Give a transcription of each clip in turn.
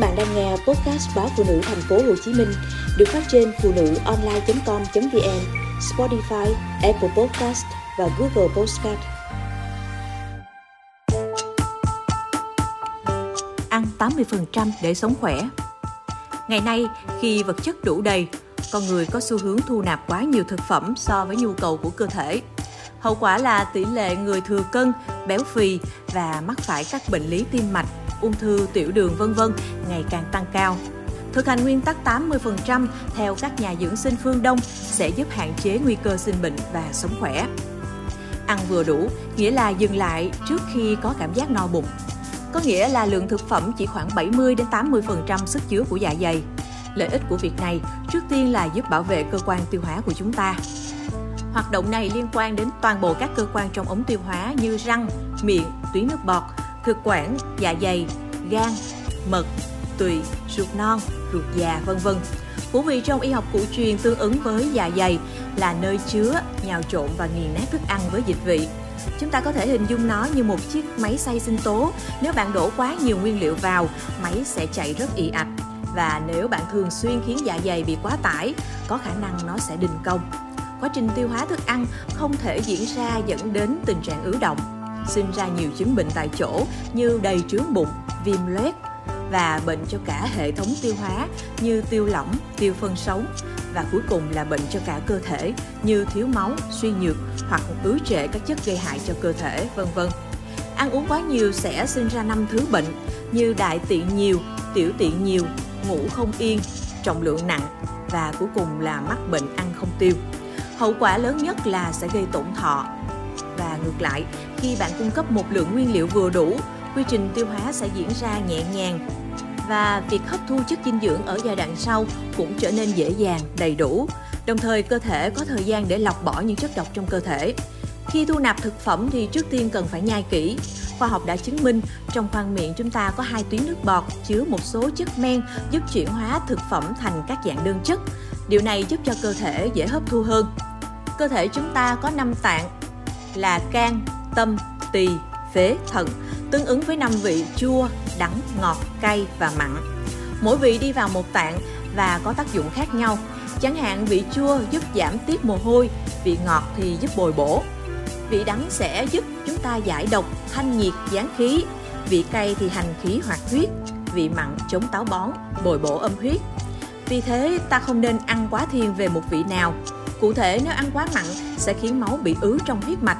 bạn đang nghe podcast báo phụ nữ thành phố Hồ Chí Minh được phát trên phụ nữ online.com.vn, Spotify, Apple Podcast và Google Podcast. Ăn 80% để sống khỏe. Ngày nay, khi vật chất đủ đầy, con người có xu hướng thu nạp quá nhiều thực phẩm so với nhu cầu của cơ thể. Hậu quả là tỷ lệ người thừa cân, béo phì và mắc phải các bệnh lý tim mạch, ung thư, tiểu đường vân vân ngày càng tăng cao. Thực hành nguyên tắc 80% theo các nhà dưỡng sinh phương Đông sẽ giúp hạn chế nguy cơ sinh bệnh và sống khỏe. Ăn vừa đủ nghĩa là dừng lại trước khi có cảm giác no bụng. Có nghĩa là lượng thực phẩm chỉ khoảng 70 đến 80% sức chứa của dạ dày. Lợi ích của việc này trước tiên là giúp bảo vệ cơ quan tiêu hóa của chúng ta. Hoạt động này liên quan đến toàn bộ các cơ quan trong ống tiêu hóa như răng, miệng, tuyến nước bọt, thực quản, dạ dày, gan, mật, tụy, ruột non, ruột già vân vân. Phủ vị trong y học cổ truyền tương ứng với dạ dày là nơi chứa, nhào trộn và nghiền nát thức ăn với dịch vị. Chúng ta có thể hình dung nó như một chiếc máy xay sinh tố. Nếu bạn đổ quá nhiều nguyên liệu vào, máy sẽ chạy rất ị ạch. Và nếu bạn thường xuyên khiến dạ dày bị quá tải, có khả năng nó sẽ đình công. Quá trình tiêu hóa thức ăn không thể diễn ra dẫn đến tình trạng ứ động, sinh ra nhiều chứng bệnh tại chỗ như đầy trướng bụng, viêm loét và bệnh cho cả hệ thống tiêu hóa như tiêu lỏng, tiêu phân sống và cuối cùng là bệnh cho cả cơ thể như thiếu máu, suy nhược hoặc ứ trệ các chất gây hại cho cơ thể, vân vân. Ăn uống quá nhiều sẽ sinh ra năm thứ bệnh như đại tiện nhiều, tiểu tiện nhiều, ngủ không yên, trọng lượng nặng và cuối cùng là mắc bệnh ăn không tiêu. Hậu quả lớn nhất là sẽ gây tổn thọ. Và ngược lại, khi bạn cung cấp một lượng nguyên liệu vừa đủ, quy trình tiêu hóa sẽ diễn ra nhẹ nhàng và việc hấp thu chất dinh dưỡng ở giai đoạn sau cũng trở nên dễ dàng, đầy đủ. Đồng thời cơ thể có thời gian để lọc bỏ những chất độc trong cơ thể. Khi thu nạp thực phẩm thì trước tiên cần phải nhai kỹ. Khoa học đã chứng minh trong khoang miệng chúng ta có hai tuyến nước bọt chứa một số chất men giúp chuyển hóa thực phẩm thành các dạng đơn chất. Điều này giúp cho cơ thể dễ hấp thu hơn. Cơ thể chúng ta có 5 tạng là can, tâm, tỳ, phế, thận, tương ứng với năm vị chua, đắng, ngọt, cay và mặn. Mỗi vị đi vào một tạng và có tác dụng khác nhau. Chẳng hạn vị chua giúp giảm tiết mồ hôi, vị ngọt thì giúp bồi bổ. Vị đắng sẽ giúp chúng ta giải độc, thanh nhiệt, gián khí. Vị cay thì hành khí hoạt huyết, vị mặn chống táo bón, bồi bổ âm huyết. Vì thế ta không nên ăn quá thiên về một vị nào. Cụ thể nếu ăn quá mặn sẽ khiến máu bị ứ trong huyết mạch.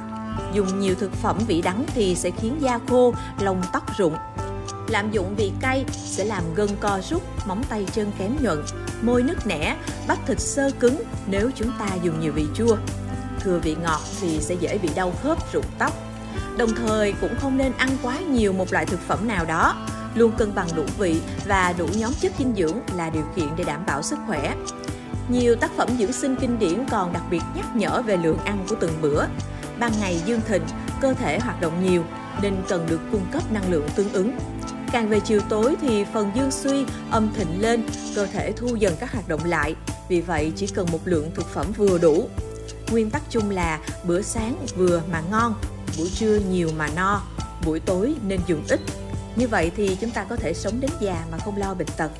Dùng nhiều thực phẩm vị đắng thì sẽ khiến da khô, lông tóc rụng. Lạm dụng vị cay sẽ làm gân co rút, móng tay chân kém nhuận, môi nứt nẻ, bắp thịt sơ cứng nếu chúng ta dùng nhiều vị chua. Thừa vị ngọt thì sẽ dễ bị đau khớp, rụng tóc. Đồng thời cũng không nên ăn quá nhiều một loại thực phẩm nào đó. Luôn cân bằng đủ vị và đủ nhóm chất dinh dưỡng là điều kiện để đảm bảo sức khỏe. Nhiều tác phẩm dưỡng sinh kinh điển còn đặc biệt nhắc nhở về lượng ăn của từng bữa. Ban ngày dương thịnh, cơ thể hoạt động nhiều nên cần được cung cấp năng lượng tương ứng. Càng về chiều tối thì phần dương suy, âm thịnh lên, cơ thể thu dần các hoạt động lại. Vì vậy chỉ cần một lượng thực phẩm vừa đủ. Nguyên tắc chung là bữa sáng vừa mà ngon, buổi trưa nhiều mà no, buổi tối nên dùng ít. Như vậy thì chúng ta có thể sống đến già mà không lo bệnh tật.